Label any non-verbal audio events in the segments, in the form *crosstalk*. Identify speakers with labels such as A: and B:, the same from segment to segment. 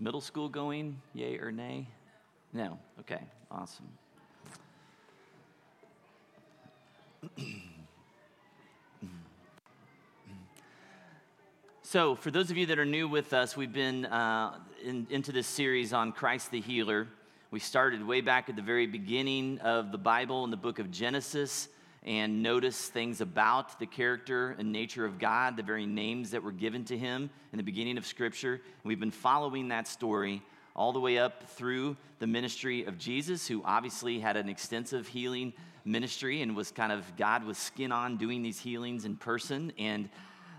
A: middle school going? Yay or nay? No. Okay, awesome. So, for those of you that are new with us, we've been uh, in, into this series on Christ the Healer. We started way back at the very beginning of the Bible in the book of Genesis and notice things about the character and nature of God, the very names that were given to him in the beginning of Scripture. We've been following that story all the way up through the ministry of Jesus, who obviously had an extensive healing ministry and was kind of God with skin on doing these healings in person. And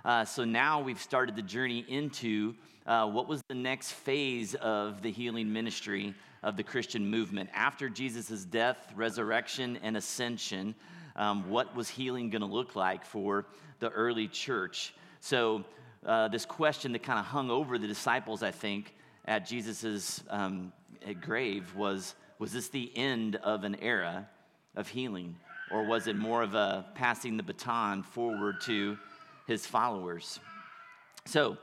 A: uh, so now we've started the journey into uh, what was the next phase of the healing ministry of the Christian movement. After Jesus' death, resurrection, and ascension, um, what was healing going to look like for the early church? So, uh, this question that kind of hung over the disciples, I think, at Jesus' um, grave was was this the end of an era of healing? Or was it more of a passing the baton forward to his followers. So,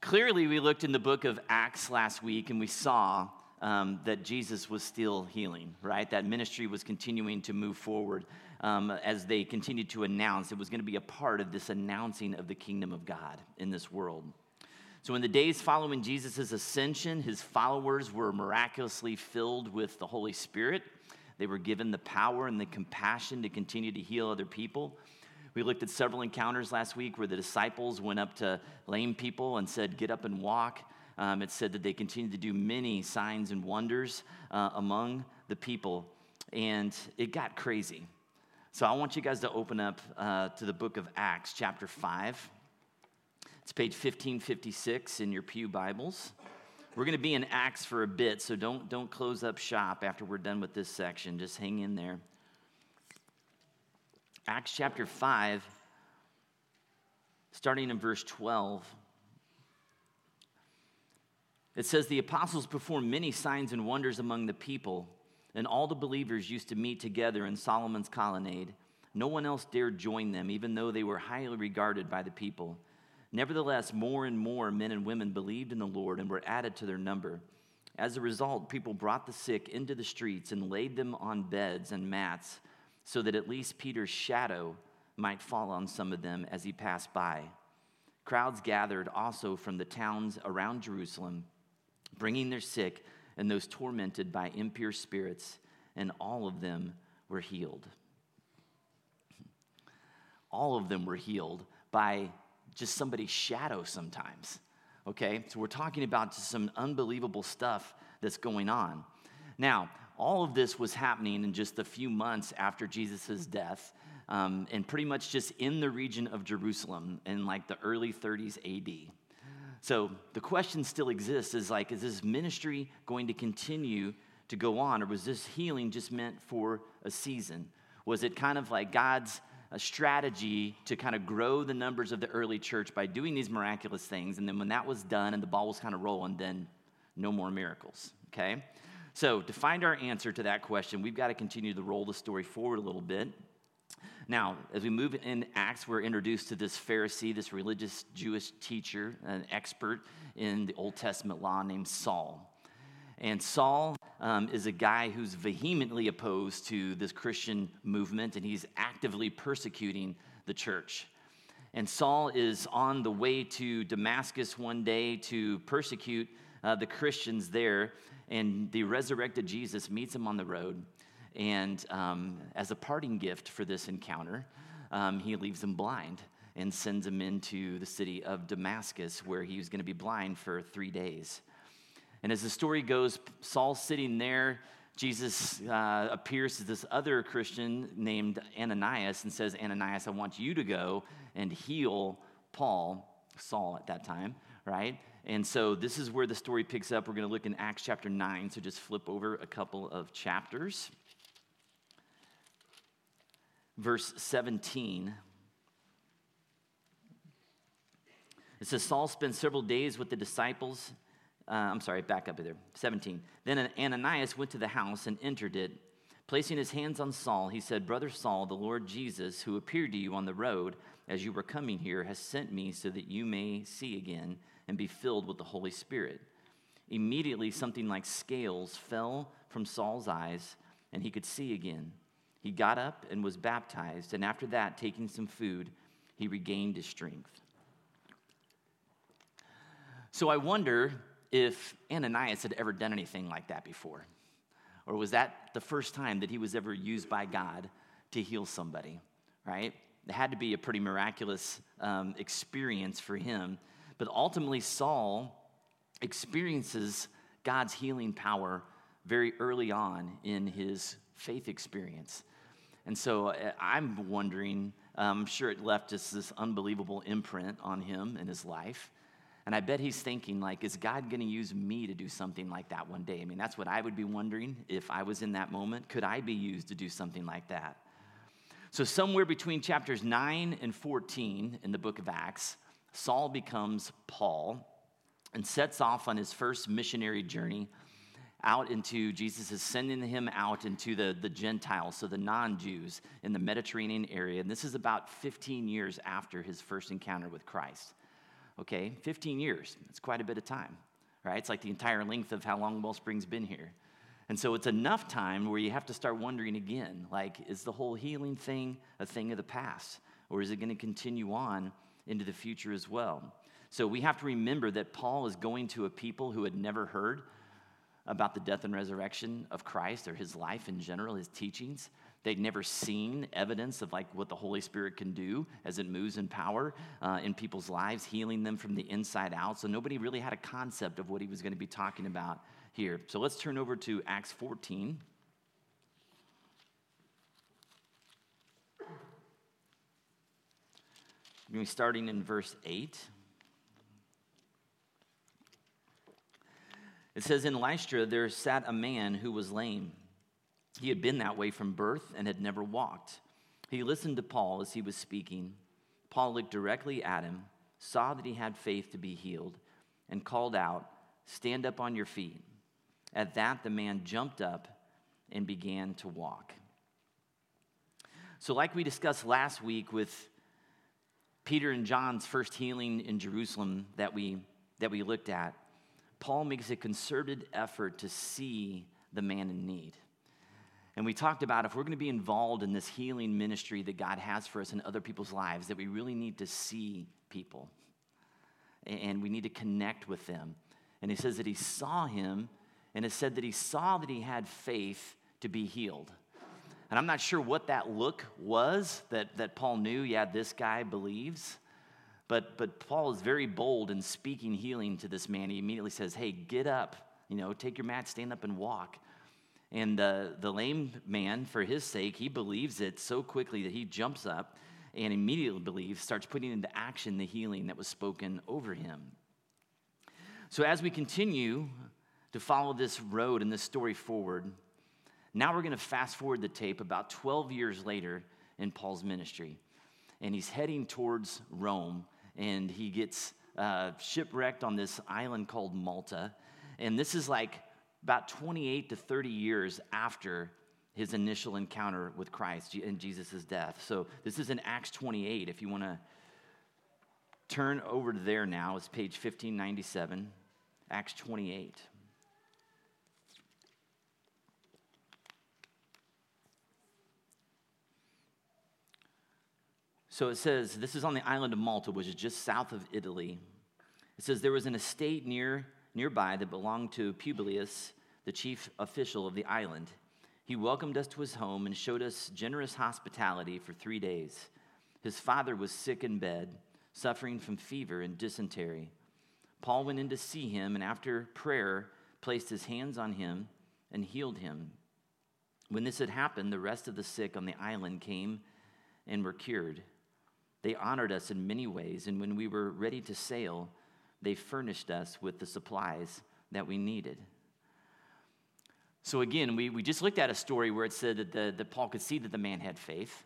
A: clearly, we looked in the book of Acts last week and we saw um, that Jesus was still healing, right? That ministry was continuing to move forward um, as they continued to announce. It was going to be a part of this announcing of the kingdom of God in this world. So, in the days following Jesus' ascension, his followers were miraculously filled with the Holy Spirit. They were given the power and the compassion to continue to heal other people. We looked at several encounters last week where the disciples went up to lame people and said, Get up and walk. Um, it said that they continued to do many signs and wonders uh, among the people, and it got crazy. So I want you guys to open up uh, to the book of Acts, chapter 5. It's page 1556 in your Pew Bibles. We're going to be in Acts for a bit, so don't, don't close up shop after we're done with this section. Just hang in there. Acts chapter 5, starting in verse 12. It says, The apostles performed many signs and wonders among the people, and all the believers used to meet together in Solomon's colonnade. No one else dared join them, even though they were highly regarded by the people. Nevertheless, more and more men and women believed in the Lord and were added to their number. As a result, people brought the sick into the streets and laid them on beds and mats so that at least Peter's shadow might fall on some of them as he passed by. Crowds gathered also from the towns around Jerusalem, bringing their sick and those tormented by impure spirits, and all of them were healed. All of them were healed by just somebody's shadow sometimes. Okay? So we're talking about some unbelievable stuff that's going on. Now, all of this was happening in just a few months after Jesus' death, um, and pretty much just in the region of Jerusalem in like the early 30s AD. So the question still exists is like, is this ministry going to continue to go on, or was this healing just meant for a season? Was it kind of like God's uh, strategy to kind of grow the numbers of the early church by doing these miraculous things. And then when that was done and the ball was kind of rolling, then no more miracles. Okay? So, to find our answer to that question, we've got to continue to roll the story forward a little bit. Now, as we move in Acts, we're introduced to this Pharisee, this religious Jewish teacher, an expert in the Old Testament law named Saul. And Saul um, is a guy who's vehemently opposed to this Christian movement, and he's actively persecuting the church. And Saul is on the way to Damascus one day to persecute uh, the Christians there and the resurrected Jesus meets him on the road. And um, as a parting gift for this encounter, um, he leaves him blind and sends him into the city of Damascus, where he was going to be blind for three days. And as the story goes, Saul's sitting there. Jesus uh, appears to this other Christian named Ananias and says, Ananias, I want you to go and heal Paul, Saul at that time, right? And so this is where the story picks up. We're going to look in Acts chapter 9. So just flip over a couple of chapters. Verse 17. It says Saul spent several days with the disciples. Uh, I'm sorry, back up there. 17. Then Ananias went to the house and entered it. Placing his hands on Saul, he said, Brother Saul, the Lord Jesus, who appeared to you on the road as you were coming here, has sent me so that you may see again and be filled with the Holy Spirit. Immediately, something like scales fell from Saul's eyes, and he could see again. He got up and was baptized, and after that, taking some food, he regained his strength. So I wonder if Ananias had ever done anything like that before. Or was that the first time that he was ever used by God to heal somebody, right? It had to be a pretty miraculous um, experience for him. But ultimately, Saul experiences God's healing power very early on in his faith experience. And so uh, I'm wondering, um, I'm sure it left just this unbelievable imprint on him in his life. And I bet he's thinking, like, is God going to use me to do something like that one day? I mean, that's what I would be wondering if I was in that moment. Could I be used to do something like that? So, somewhere between chapters 9 and 14 in the book of Acts, Saul becomes Paul and sets off on his first missionary journey out into Jesus is sending him out into the, the Gentiles, so the non Jews in the Mediterranean area. And this is about 15 years after his first encounter with Christ. Okay, 15 years. It's quite a bit of time, right? It's like the entire length of how long Wellspring's been here. And so it's enough time where you have to start wondering again like, is the whole healing thing a thing of the past? Or is it going to continue on into the future as well? So we have to remember that Paul is going to a people who had never heard about the death and resurrection of Christ or his life in general, his teachings. They'd never seen evidence of like what the Holy Spirit can do as it moves in power uh, in people's lives, healing them from the inside out. So nobody really had a concept of what he was going to be talking about here. So let's turn over to Acts 14. We're starting in verse 8. It says, In Lystra there sat a man who was lame. He had been that way from birth and had never walked. He listened to Paul as he was speaking. Paul looked directly at him, saw that he had faith to be healed, and called out, Stand up on your feet. At that, the man jumped up and began to walk. So, like we discussed last week with Peter and John's first healing in Jerusalem that we, that we looked at, Paul makes a concerted effort to see the man in need. And we talked about if we're going to be involved in this healing ministry that God has for us in other people's lives, that we really need to see people and we need to connect with them. And he says that he saw him, and it said that he saw that he had faith to be healed. And I'm not sure what that look was that, that Paul knew, yeah, this guy believes. But, but Paul is very bold in speaking healing to this man. He immediately says, Hey, get up, you know, take your mat, stand up, and walk. And uh, the lame man, for his sake, he believes it so quickly that he jumps up and immediately believes, starts putting into action the healing that was spoken over him. So, as we continue to follow this road and this story forward, now we're going to fast forward the tape about 12 years later in Paul's ministry. And he's heading towards Rome and he gets uh, shipwrecked on this island called Malta. And this is like about 28 to 30 years after his initial encounter with Christ and Jesus' death. So this is in Acts 28. If you want to turn over there now, it's page 1597, Acts 28. So it says, this is on the island of Malta, which is just south of Italy. It says, there was an estate near, nearby that belonged to Publius, the chief official of the island. He welcomed us to his home and showed us generous hospitality for three days. His father was sick in bed, suffering from fever and dysentery. Paul went in to see him, and after prayer, placed his hands on him and healed him. When this had happened, the rest of the sick on the island came and were cured. They honored us in many ways, and when we were ready to sail, they furnished us with the supplies that we needed. So, again, we, we just looked at a story where it said that, the, that Paul could see that the man had faith,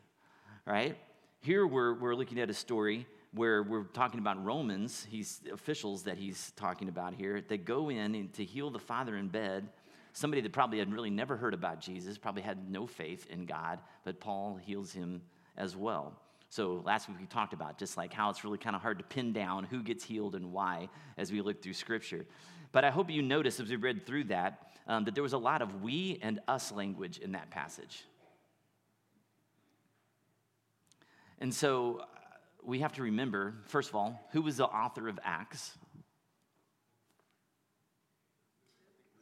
A: right? Here we're, we're looking at a story where we're talking about Romans, he's officials that he's talking about here, that go in to heal the father in bed, somebody that probably had really never heard about Jesus, probably had no faith in God, but Paul heals him as well. So last week we talked about just like how it's really kind of hard to pin down who gets healed and why as we look through Scripture. But I hope you noticed as we read through that um, that there was a lot of we and us language in that passage. And so uh, we have to remember, first of all, who was the author of Acts?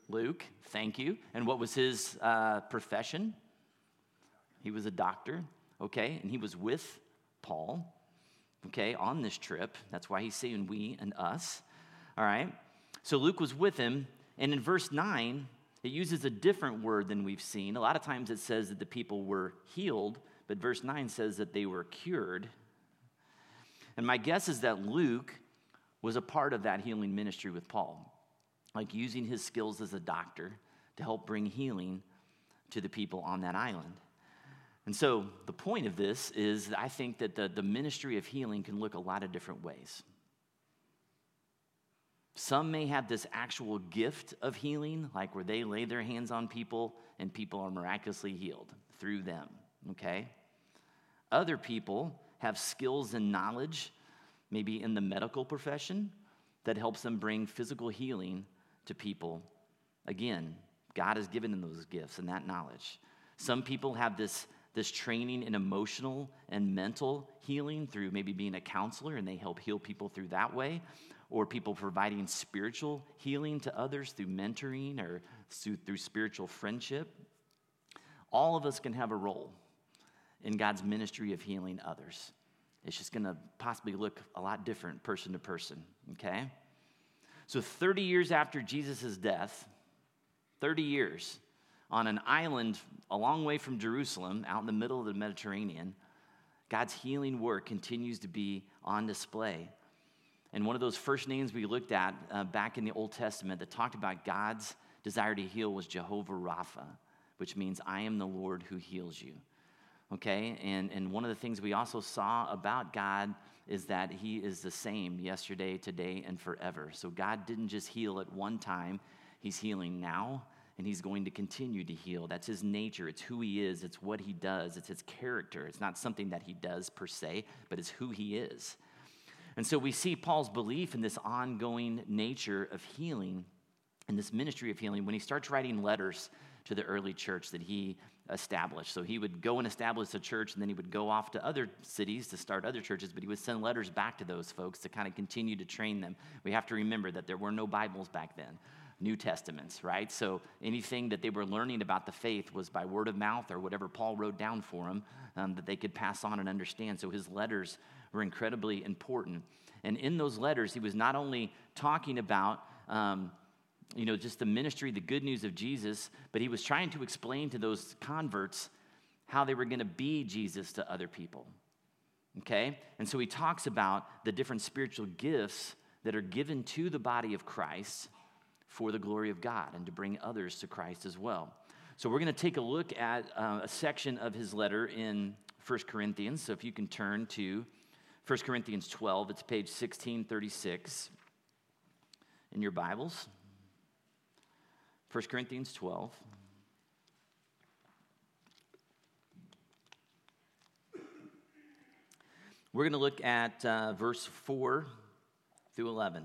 A: Luke, thank you. And what was his uh, profession? He was a doctor, okay? And he was with Paul, okay, on this trip. That's why he's saying we and us, all right? So Luke was with him. And in verse 9, it uses a different word than we've seen. A lot of times it says that the people were healed, but verse 9 says that they were cured. And my guess is that Luke was a part of that healing ministry with Paul, like using his skills as a doctor to help bring healing to the people on that island. And so the point of this is I think that the, the ministry of healing can look a lot of different ways. Some may have this actual gift of healing, like where they lay their hands on people and people are miraculously healed through them, okay? Other people have skills and knowledge, maybe in the medical profession, that helps them bring physical healing to people. Again, God has given them those gifts and that knowledge. Some people have this, this training in emotional and mental healing through maybe being a counselor and they help heal people through that way, or people providing spiritual healing to others through mentoring or through, spiritual friendship. All of us can have a role in God's ministry of healing others. It's just going to possibly look a lot different person to person, okay? So 30 years after Jesus' death, 30 years on an island a long way from Jerusalem, out in the middle of the Mediterranean, God's healing work continues to be on display. And one of those first names we looked at uh, back in the Old Testament that talked about God's desire to heal was Jehovah Rapha, which means I am the Lord who heals you okay? And, and one of the things we also saw about God is that He is the same yesterday, today, and forever. So God didn't just heal at one time, He's healing now, and He's going to continue to heal. That's His nature, it's who He is, it's what He does, it's His character. It's not something that He does per se, but it's who He is. And so we see Paul's belief in this ongoing nature of healing and this ministry of healing when he starts writing letters to the early church that he established. So he would go and establish a church, and then he would go off to other cities to start other churches, but he would send letters back to those folks to kind of continue to train them. We have to remember that there were no Bibles back then. New Testaments, right? So anything that they were learning about the faith was by word of mouth or whatever Paul wrote down for them um, that they could pass on and understand. So his letters were incredibly important. And in those letters, he was not only talking about um, you know, just the ministry, the good news of Jesus, but he was trying to explain to those converts how they were going to be Jesus to other people. Okay? And so he talks about the different spiritual gifts that are given to the body of Christ for the glory of God and to bring others to Christ as well. So we're going to take a look at uh, a section of his letter in 1 Corinthians. So if you can turn to 1 Corinthians 12, it's page 1636 in your Bibles. 1 Corinthians 12. We're going to look at uh, verse 4 through 11.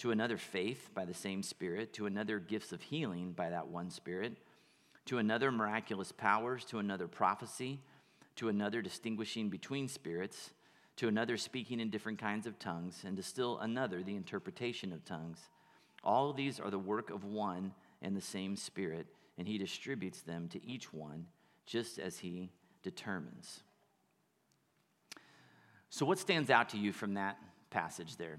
A: to another, faith by the same Spirit, to another, gifts of healing by that one Spirit, to another, miraculous powers, to another, prophecy, to another, distinguishing between spirits, to another, speaking in different kinds of tongues, and to still another, the interpretation of tongues. All of these are the work of one and the same Spirit, and He distributes them to each one just as He determines. So, what stands out to you from that passage there?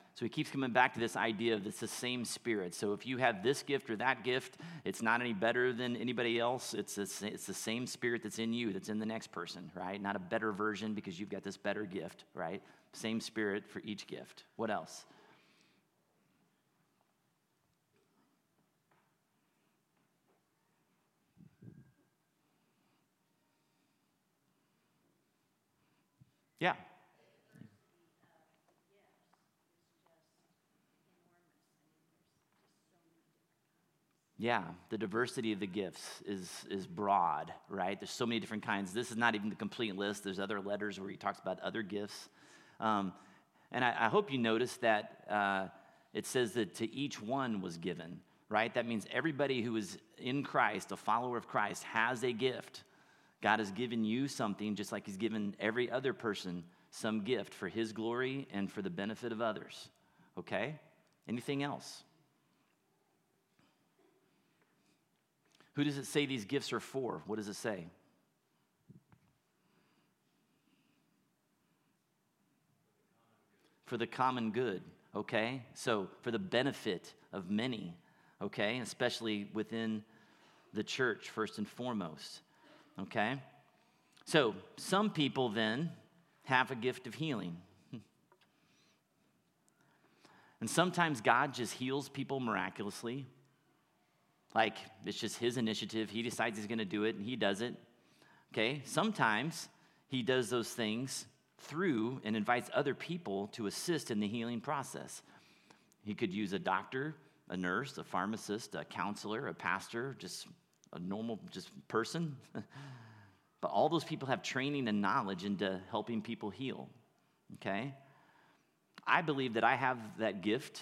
A: So he keeps coming back to this idea of it's the same spirit. So if you have this gift or that gift, it's not any better than anybody else. It's, a, it's the same spirit that's in you that's in the next person, right? Not a better version because you've got this better gift, right? Same spirit for each gift. What else? Yeah. Yeah, the diversity of the gifts is, is broad, right? There's so many different kinds. This is not even the complete list. There's other letters where he talks about other gifts. Um, and I, I, hope you notice that uh, it says that to each one was given, right? That means everybody who is in Christ, a follower of Christ, has a gift. God has given you something just like he's given every other person some gift for his glory and for the benefit of others. Okay? Anything else? Who does it say these gifts are for? What does it say? For the common good, okay? So, for the benefit of many, okay? Especially within the church, first and foremost, okay? So, some people then have a gift of healing. *laughs* And sometimes God just heals people miraculously. Like it's just his initiative. He decides he's going to do it and he does it. Okay? Sometimes he does those things through and invites other people to assist in the healing process. He could use a doctor, a nurse, a pharmacist, a counselor, a pastor, just a normal just person. *laughs* but all those people have training and knowledge into helping people heal. Okay? I believe that I have that gift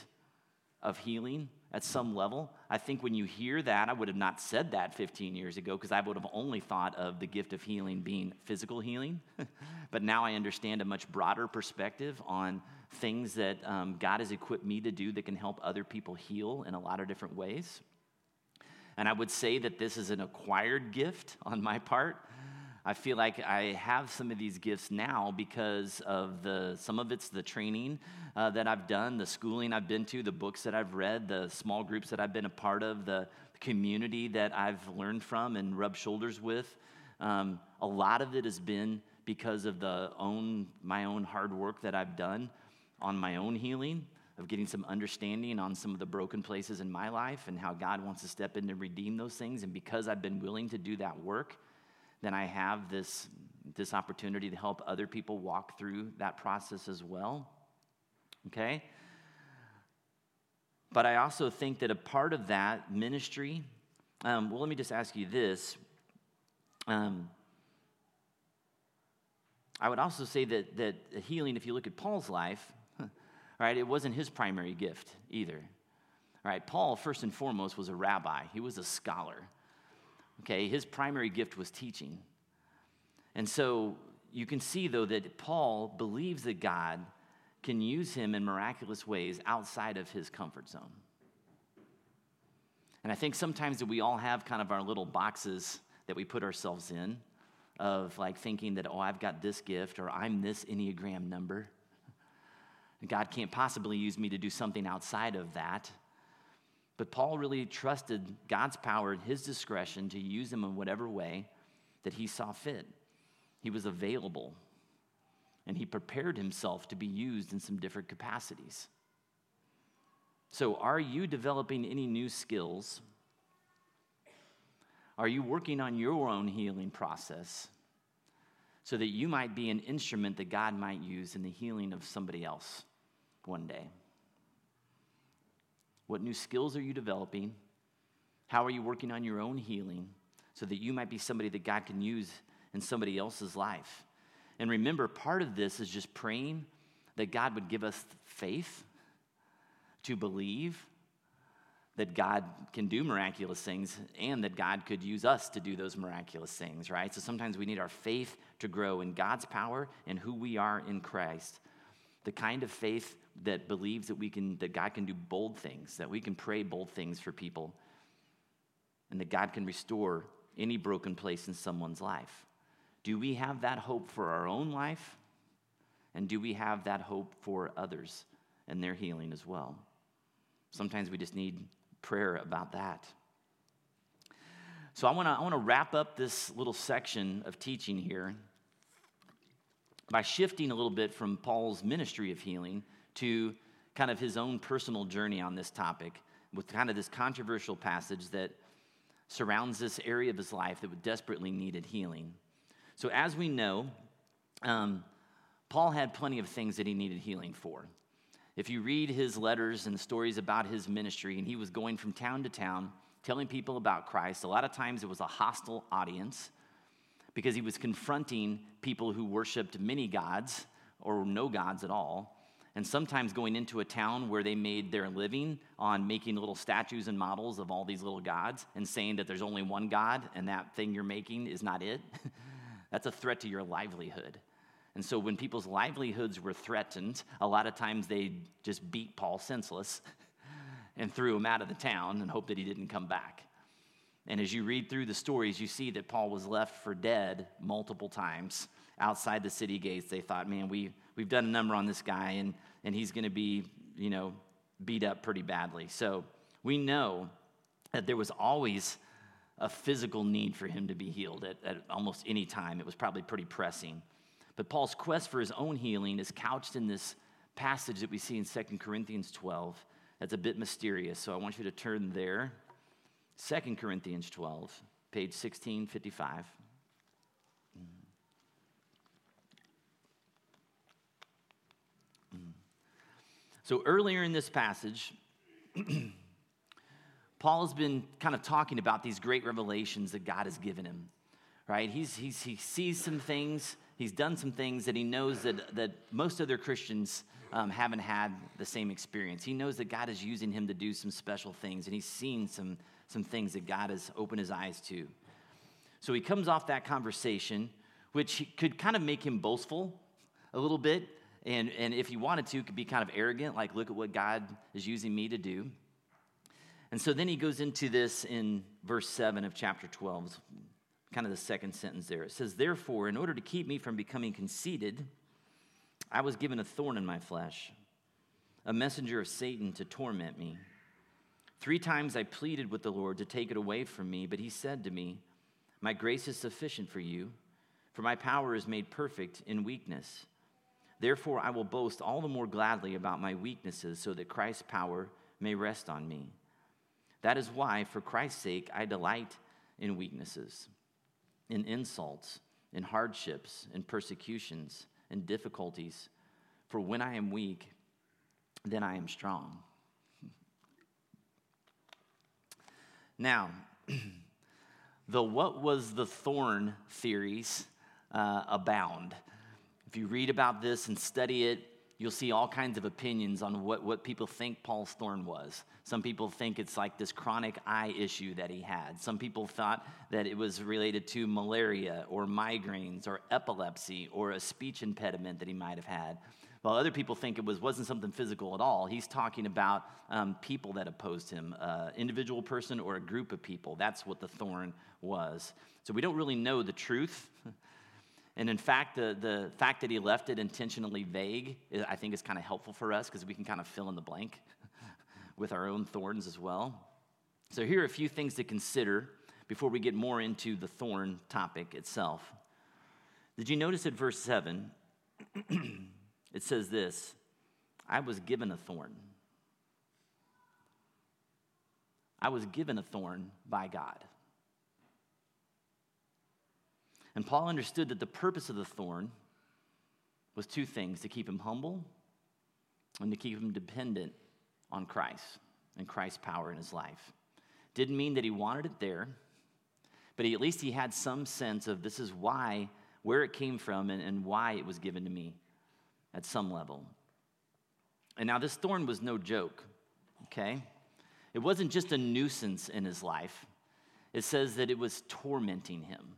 A: of healing at some level. I think when you hear that, I would have not said that 15 years ago because I would have only thought of the gift of healing being physical healing. *laughs* but now I understand a much broader perspective on things that um, God has equipped me to do that can help other people heal in a lot of different ways. And I would say that this is an acquired gift on my part. I feel like I have some of these gifts now because of the some of it's the training uh, that I've done, the schooling I've been to, the books that I've read, the small groups that I've been a part of, the community that I've learned from and rubbed shoulders with. Um, a lot of it has been because of the own my own hard work that I've done on my own healing of getting some understanding on some of the broken places in my life and how God wants to step in and redeem those things. And because I've been willing to do that work, then I have this, this opportunity to help other people walk through that process as well. Okay? But I also think that a part of that ministry, um, well, let me just ask you this. Um, I would also say that, that healing, if you look at Paul's life, *laughs* right, it wasn't his primary gift either. Right, Paul, first and foremost, was a rabbi, he was a scholar. Okay, his primary gift was teaching. And so you can see, though, that Paul believes that God can use him in miraculous ways outside of his comfort zone. And I think sometimes that we all have kind of our little boxes that we put ourselves in of like thinking that, oh, I've got this gift or I'm this Enneagram number. God can't possibly use me to do something outside of that. But Paul really trusted God's power and his discretion to use him in whatever way that he saw fit. He was available and he prepared himself to be used in some different capacities. So, are you developing any new skills? Are you working on your own healing process so that you might be an instrument that God might use in the healing of somebody else one day? What new skills are you developing? How are you working on your own healing so that you might be somebody that God can use in somebody else's life? And remember, part of this is just praying that God would give us faith to believe that God can do miraculous things and that God could use us to do those miraculous things, right? So sometimes we need our faith to grow in God's power and who we are in Christ. The kind of faith that believes that we can that God can do bold things, that we can pray bold things for people, and that God can restore any broken place in someone's life. Do we have that hope for our own life? And do we have that hope for others and their healing as well. Sometimes we just need prayer about that. So I want to I want to wrap up this little section of teaching here by shifting a little bit from Paul's ministry of healing to kind of his own personal journey on this topic with kind of this controversial passage that surrounds this area of his life that would desperately needed healing. So as we know, um, Paul had plenty of things that he needed healing for. If you read his letters and stories about his ministry, and he was going from town to town telling people about Christ, a lot of times it was a hostile audience because he was confronting people who worshiped many gods or no gods at all. And sometimes going into a town where they made their living on making little statues and models of all these little gods and saying that there's only one God and that thing you're making is not it. *laughs* That's a threat to your livelihood. And so when people's livelihoods were threatened, a lot of times they just beat Paul senseless *laughs* and threw him out of the town and hoped that he didn't come back. And as you read through the stories, you see that Paul was left for dead multiple times outside the city gates. They thought, man, we, we've done a number on this guy, and, and he's going to be, you know, beat up pretty badly. So we know that there was always a physical need for him to be healed at, at almost any time. It was probably pretty pressing. But Paul's quest for his own healing is couched in this passage that we see in 2 Corinthians 12. That's a bit mysterious, so I want you to turn there. 2 Corinthians 12, page 1655. So earlier in this passage, *clears throat* Paul has been kind of talking about these great revelations that God has given him, right? He's, he's, he sees some things he's done some things that he knows that, that most other Christians um, haven't had the same experience. He knows that God is using him to do some special things, and he's seen some, some things that God has opened his eyes to. So he comes off that conversation, which could kind of make him boastful a little bit. And, and if he wanted to, could be kind of arrogant, like, look at what God is using me to do. And so then he goes into this in verse 7 of chapter 12 kind of the second sentence there. It says, Therefore, in order to keep me from becoming conceited, I was given a thorn in my flesh, a messenger of Satan to torment me. Three times I pleaded with the Lord to take it away from me, but he said to me, My grace is sufficient for you, for my power is made perfect in weakness. Therefore, I will boast all the more gladly about my weaknesses, so that Christ's power may rest on me. That is why, for Christ's sake, I delight in weaknesses in insults, in hardships, in persecutions, in difficulties. For when I am weak, then I am strong. *laughs* Now, *clears throat* the what was the thorn theories uh, abound. If you read about this and study it, you'll see all kinds of opinions on what, what people think Paul's thorn was. Some people think it's like this chronic eye issue that he had. Some people thought that it was related to malaria or migraines or epilepsy or a speech impediment that he might have had. While other people think it was, wasn't something physical at all, he's talking about um, people that opposed him, uh, individual person or a group of people. That's what the thorn was. So we don't really know the truth. *laughs* And in fact, the, the fact that he left it intentionally vague, I think, is kind of helpful for us because we can kind of fill in the blank *laughs* with our own thorns as well. So, here are a few things to consider before we get more into the thorn topic itself. Did you notice at verse 7? *clears throat* it says this I was given a thorn. I was given a thorn by God. And Paul understood that the purpose of the thorn was two things to keep him humble and to keep him dependent on Christ and Christ's power in his life. Didn't mean that he wanted it there, but he, at least he had some sense of this is why, where it came from, and, and why it was given to me at some level. And now, this thorn was no joke, okay? It wasn't just a nuisance in his life, it says that it was tormenting him.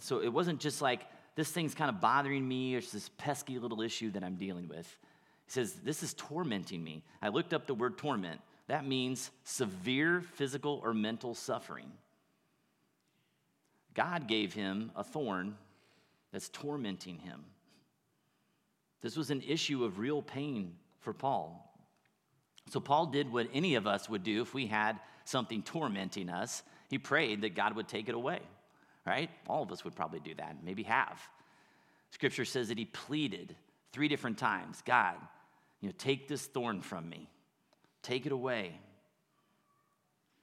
A: So it wasn't just like, this thing's kind of bothering me, or it's this pesky little issue that I'm dealing with. He says, This is tormenting me. I looked up the word torment. That means severe physical or mental suffering. God gave him a thorn that's tormenting him. This was an issue of real pain for Paul. So, Paul did what any of us would do if we had something tormenting us. He prayed that God would take it away, right? All of us would probably do that, maybe have. Scripture says that he pleaded three different times God, you know, take this thorn from me, take it away.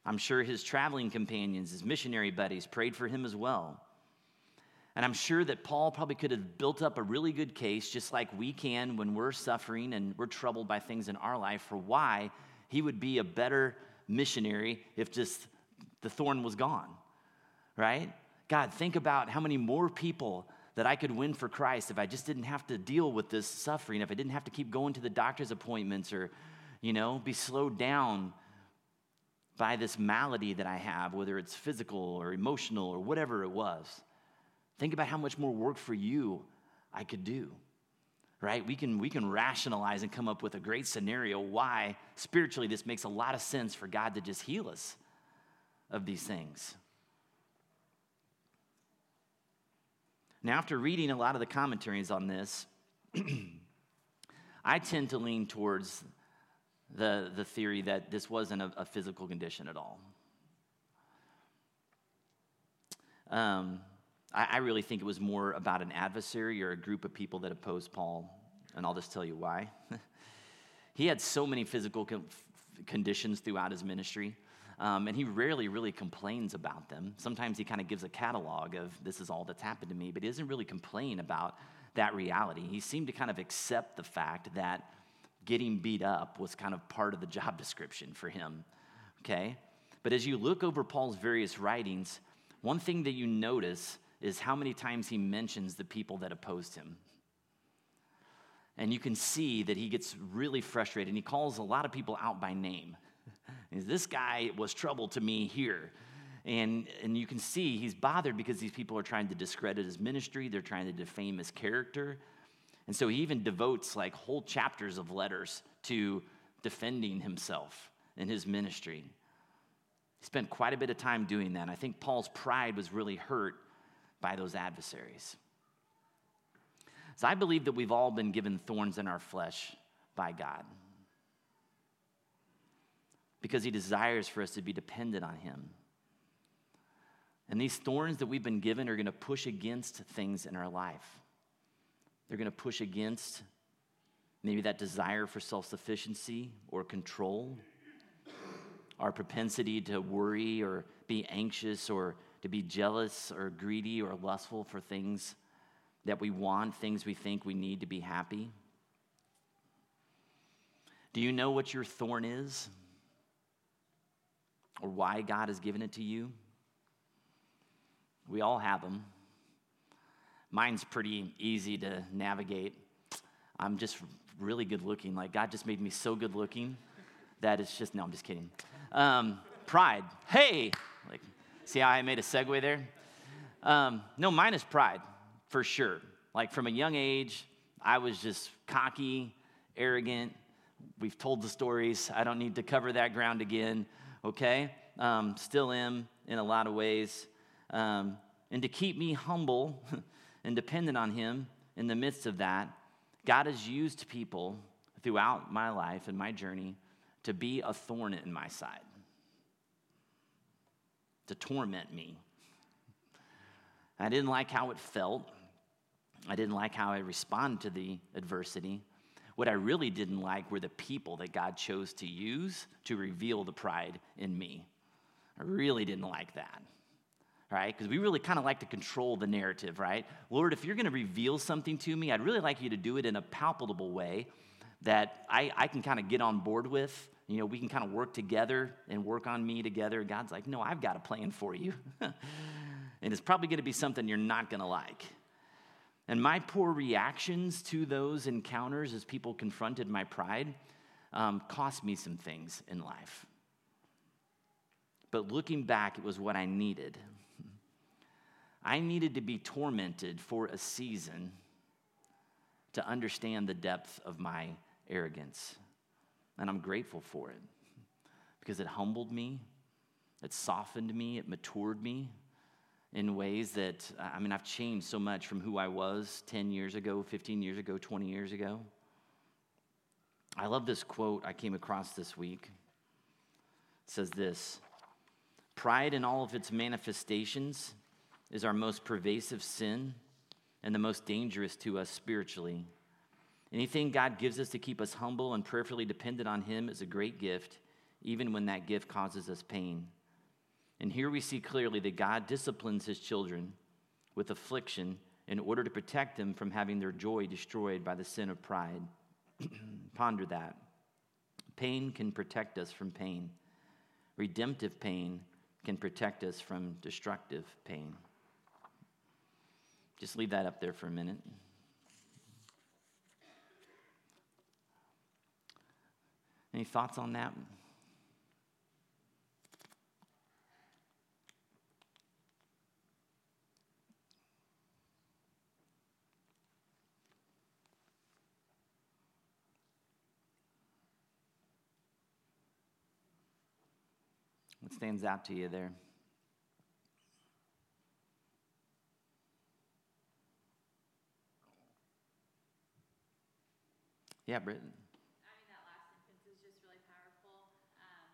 A: I'm sure his traveling companions, his missionary buddies, prayed for him as well. And I'm sure that Paul probably could have built up a really good case, just like we can when we're suffering and we're troubled by things in our life, for why he would be a better missionary if just the thorn was gone, right? God, think about how many more people that I could win for Christ if I just didn't have to deal with this suffering, if I didn't have to keep going to the doctor's appointments or, you know, be slowed down by this malady that I have, whether it's physical or emotional or whatever it was. Think about how much more work for you I could do. Right? We can, we can rationalize and come up with a great scenario why spiritually this makes a lot of sense for God to just heal us of these things. Now, after reading a lot of the commentaries on this, *clears throat* I tend to lean towards the, the theory that this wasn't a, a physical condition at all. Um, I, I really think it was more about an adversary or a group of people that opposed Paul, and I'll just tell you why. *laughs* he had so many physical con- conditions throughout his ministry. Um, and he rarely really complains about them. Sometimes he kind of gives a catalog of this is all that's happened to me, but he doesn't really complain about that reality. He seemed to kind of accept the fact that getting beat up was kind of part of the *laughs* job description for him. Okay? But as you look over Paul's various writings, one thing that you notice is how many times he mentions the people that opposed him. And you can see that he gets really frustrated and he calls a lot of people out by name. This guy was trouble to me here. And, and you can see he's bothered because these people are trying to discredit his ministry, they're trying to defame his character. And so he even devotes like whole chapters of letters to defending himself in his ministry. He spent quite a bit of time doing that. I think Paul's pride was really hurt by those adversaries. So I believe that we've all been given thorns in our flesh by God because He desires for us to be dependent on Him. And these thorns that we've been given are going to push against things in our life. They're going to push against maybe that desire for self sufficiency or control, our propensity to worry or be anxious or to be jealous or greedy or lustful for things that we want, things we think we need to be happy? Do you know what your thorn is? Or why God has given it to you? We all have them. Mine's pretty easy to navigate. I'm just really good looking. Like, God just made me so good looking that it's just, no, I'm just kidding. Um, pride. Hey, like, See how I made a segue there? Um, no, mine is pride, for sure. Like from a young age, I was just cocky, arrogant. We've told the stories. I don't need to cover that ground again, okay? Um, still am in a lot of ways. Um, and to keep me humble *laughs* and dependent on Him in the midst of that, God has used people throughout my life and my journey to be a thorn in my side to torment me. I didn't like how it felt. I didn't like how I responded to the adversity. What I really didn't like were the people that God chose to use to reveal the pride in me. I really didn't like that, right? Because we really kind of like to control the narrative, right? Lord, if you're going to reveal something to me, I'd really like you to do it in a palpable way that I, I can kind of get on board with you know, we can kind of work together and work on me together. God's like, no, I've got a plan for you. *laughs* and it's probably going to be something you're not going to like. And my poor reactions to those encounters as people confronted my pride um, cost me some things in life. But looking back, it was what I needed. I needed to be tormented for a season to understand the depth of my arrogance. And I'm grateful for it because it humbled me, it softened me, it matured me, in ways that, uh, I mean, I've changed so much from who I was 10 years ago, 15 years ago, 20 years ago. I love this quote I came across this week. It says this Pride in all of its manifestations is our most pervasive sin and the most dangerous to us spiritually. Anything God gives us to keep us humble and prayerfully dependent on Him is a great gift, even when that gift causes us pain. And here we see clearly that God disciplines His children with affliction in order to protect them from having their joy destroyed by the sin of pride. *clears throat* Ponder that. Pain can protect us from pain. Redemptive pain can protect us from destructive pain. Just leave that up there for a minute. Any thoughts on that? What stands out to you there? Yeah, Britton.
B: I mean, that last sentence is just really powerful. Um,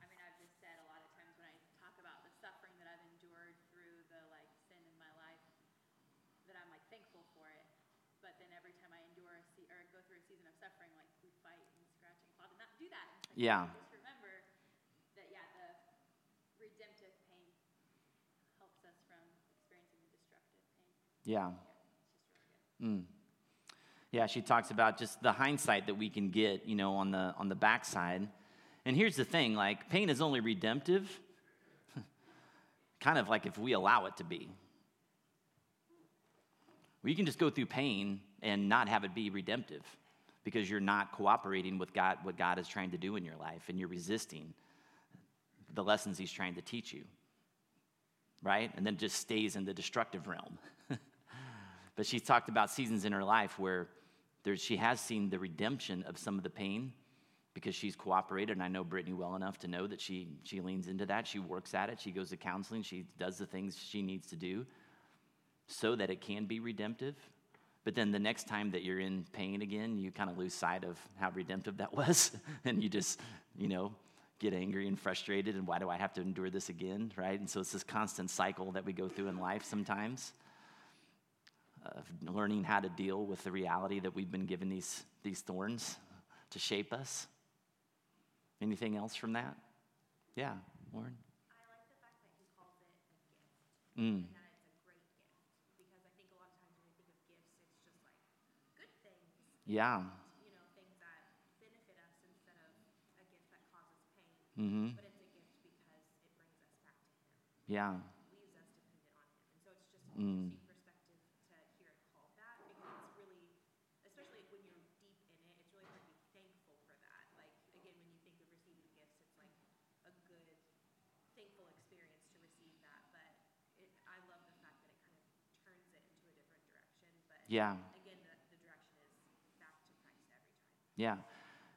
B: I mean, I've just said a lot of times when I talk about the suffering that I've endured through the like sin in my life, that I'm like thankful for it. But then every time I endure a se- or go through a season of suffering, like we fight and scratch and claw to not do that. Like,
A: Yeah.
B: Just remember that yeah, the redemptive pain helps us from experiencing the destructive pain.
A: Yeah. Mm. Yeah, she talks about just the hindsight that we can get, you know, on the on the backside. And here's the thing, like pain is only redemptive *laughs* kind of like if we allow it to be. We can just go through pain and not have it be redemptive because you're not cooperating with God what God is trying to do in your life and you're resisting the lessons he's trying to teach you. Right? And then just stays in the destructive realm. *laughs* but she's talked about seasons in her life where there, she has seen the redemption of some of the pain because she's cooperated. And I know Brittany well enough to know that she, she leans into that. She works at it. She goes to counseling. She does the things she needs to do so that it can be redemptive. But then the next time that you're in pain again, you kind of lose sight of how redemptive that *laughs* was. and you just, you know, get angry and frustrated. And why do I have to endure this again? Right? And so it's this constant cycle that we go through in life sometimes of learning how to deal with the reality that we've been given these, these thorns to shape us. Anything else from that? Yeah, Lauren?
C: I like the fact that he calls it a gift
A: Mm,
C: and that it's a great gift because I think a lot of times when we think of gifts, it's just like good things,
A: yeah.
C: you know, things that benefit us instead of a gift that causes pain.
A: Mm-hmm.
C: But it's a gift because it brings us back to him,
A: Yeah.
C: leaves us dependent on him. And so it's just a
A: Mm.
C: sweet perspective to hear it called that because it's really, especially when you're deep in it, it's really hard to be thankful for that. Like, again, when you think of receiving gifts, it's like a good, thankful experience to receive that. But it, I love the fact that it kind of turns it into a different direction. But
A: Yeah.
C: again, the, the direction is back to Christ every time.
A: Yeah.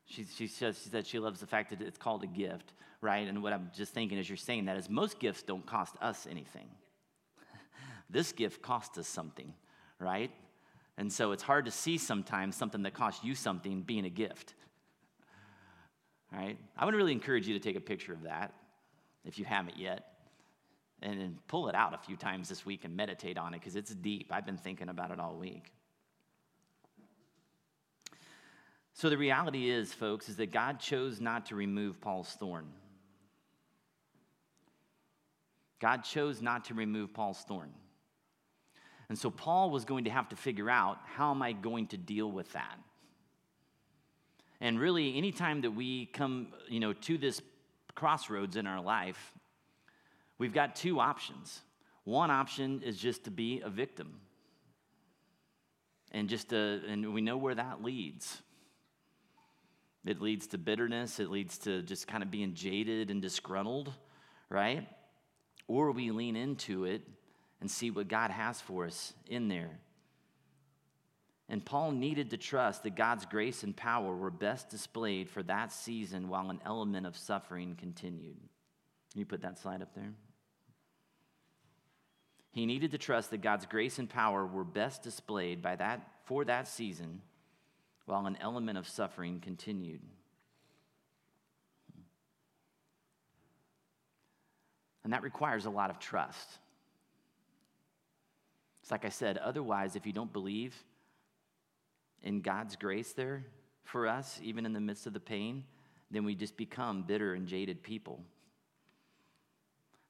A: She, she, says, she said she loves the fact that it's called a gift, right? And what I'm just thinking as you're saying that is most gifts don't cost us anything. *laughs* this gift cost us something, right? And so it's hard to see sometimes something that costs you something being a gift. Right? I would really encourage you to take a picture of that if you haven't yet. And pull it out a few times this week and meditate on it because it's deep. I've been thinking about it all week. So the reality is, folks, is that God chose not to remove Paul's thorn. God chose not to remove Paul's thorn. And so Paul was going to have to figure out how am I going to deal with that? And really, anytime that we come, you know, to this crossroads in our life, we've got two options. One option is just to be a victim. And just to, and we know where that leads. It leads to bitterness, it leads to just kind of being jaded and disgruntled, right? Or we lean into it and see what God has for us in there. And Paul needed to trust that God's grace and power were best displayed for that season while an element of suffering continued. Can you put that slide up there? He needed to trust that God's grace and power were best displayed by that, for that season while an element of suffering continued. And that requires a lot of trust. It's like I said, otherwise, if you don't believe in God's grace there for us, even in the midst of the pain, then we just become bitter and jaded people.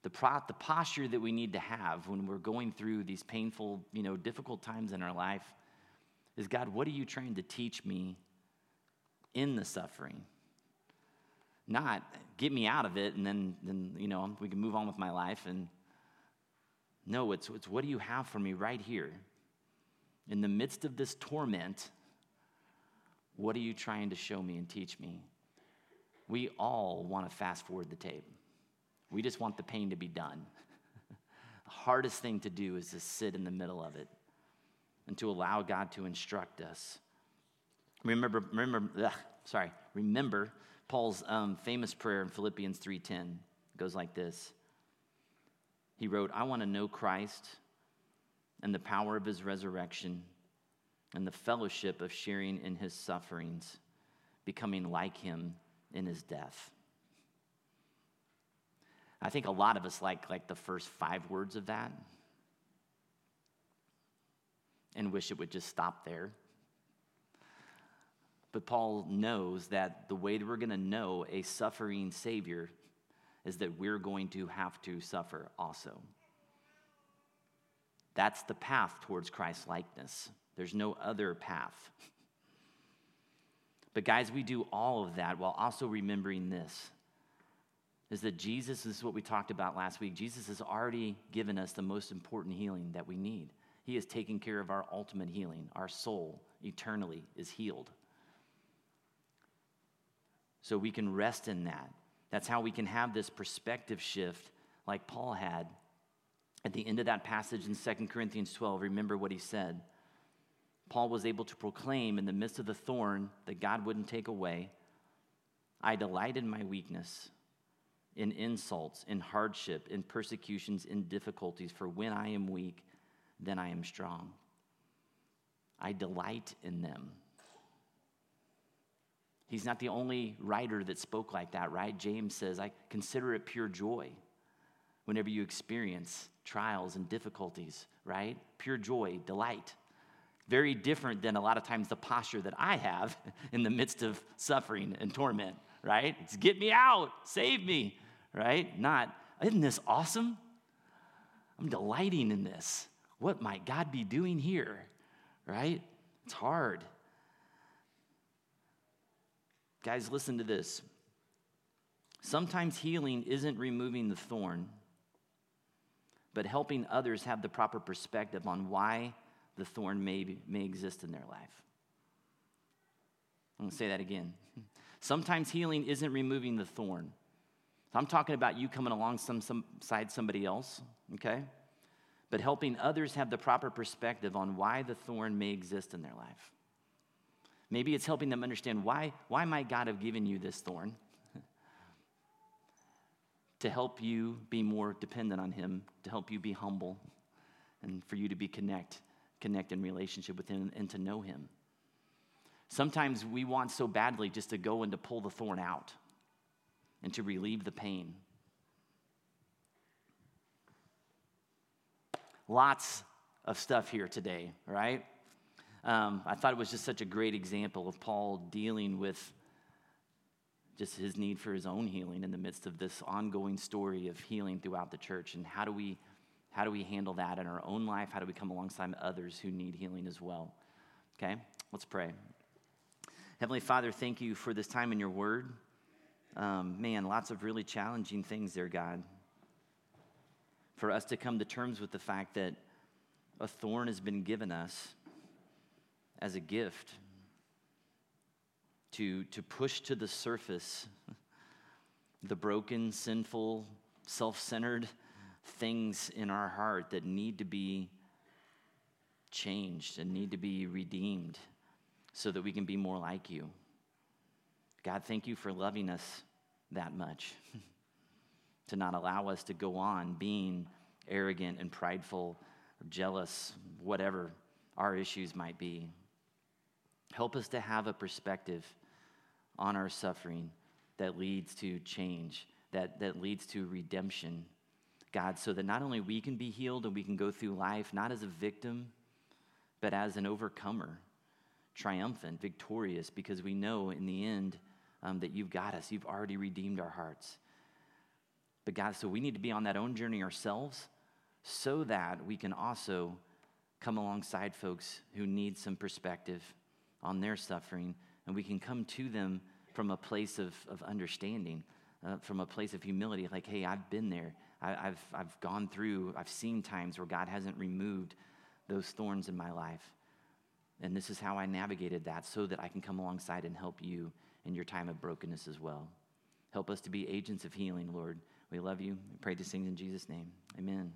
A: The, pro- the posture that we need to have when we're going through these painful, you know, difficult times in our life is God, what are you trying to teach me in the suffering? Not get me out of it and then, then you know, we can move on with my life. And no, it's, it's what do you have for me right here? In the midst of this torment, what are you trying to show me and teach me? We all want to fast forward the tape. We just want the pain to be done. *laughs* the hardest thing to do is to sit in the middle of it and to allow God to instruct us. Remember, remember, ugh, sorry, remember Paul's um, famous prayer in Philippians 3:10 goes like this. He wrote, "I want to know Christ and the power of his resurrection and the fellowship of sharing in his sufferings, becoming like him in his death." I think a lot of us like like the first 5 words of that and wish it would just stop there. But Paul knows that the way that we're going to know a suffering Savior is that we're going to have to suffer also. That's the path towards Christ likeness. There's no other path. But, guys, we do all of that while also remembering this is that Jesus, this is what we talked about last week, Jesus has already given us the most important healing that we need. He has taken care of our ultimate healing. Our soul eternally is healed. So we can rest in that. That's how we can have this perspective shift like Paul had at the end of that passage in 2 Corinthians 12. Remember what he said. Paul was able to proclaim in the midst of the thorn that God wouldn't take away. I delight in my weakness, in insults, in hardship, in persecutions, in difficulties, for when I am weak, then I am strong. I delight in them. He's not the only writer that spoke like that, right? James says, I consider it pure joy whenever you experience trials and difficulties, right? Pure joy, delight. Very different than a lot of times the posture that I have *laughs* in the midst of suffering and torment, right? It's get me out, save me, right? Not, isn't this awesome? I'm delighting in this. What might God be doing here? Right? It's hard. Guys, listen to this. Sometimes healing isn't removing the thorn, but helping others have the proper perspective on why the thorn may, may exist in their life. I'm going to say that again. *laughs* Sometimes healing isn't removing the thorn. I'm talking about you coming along some, some side somebody else, okay? but helping others have the proper perspective on why the thorn may exist in their life. Maybe it's helping them understand why, why might God have given you this thorn? *laughs* to help you be more dependent on Him, to help you be humble, and for you to be connect, connect in relationship with Him and to know Him. Sometimes we want so badly just to go and to pull the thorn out and to relieve the pain. Lots of stuff here today, right? Um, I thought it was just such a great example of Paul dealing with just his need for his own healing in the midst of this ongoing story of healing throughout the church. And how do we, how do we handle that in our own life? How do we come alongside others who need healing as well? Okay, let's pray. Heavenly Father, thank you for this time in your word. Um, man, lots of really challenging things there, God for us to come to terms with the fact that a thorn has been given us as a gift to, to push to the surface *laughs* the broken, sinful, self centered things in our heart that need to be changed and need to be redeemed so that we can be more like you. God, thank you for loving us that much. *laughs* to not allow us to go on being arrogant and prideful, or jealous, whatever our issues might be. Help us to have a perspective on our suffering that leads to change, that, that leads to redemption. God, so that not only we can be healed and we can go through life not as a victim, but as an overcomer, triumphant, victorious, because we know in the end um, that you've got us. You've already redeemed our hearts. But God, so we need to be on that own journey ourselves so that we can also come alongside folks who need some perspective on their suffering and we can come to them from a place of, of understanding, uh, from a place of humility, like, hey, I've been there. I, have I've gone through, I've seen times where God hasn't removed those thorns in my life. And this is how I navigated that so that I can come alongside and help you in your time of brokenness as well. Help us to be agents of healing, Lord. We love you. We pray these things in Jesus' name. Amen.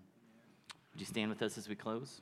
A: Would you stand with us as we close?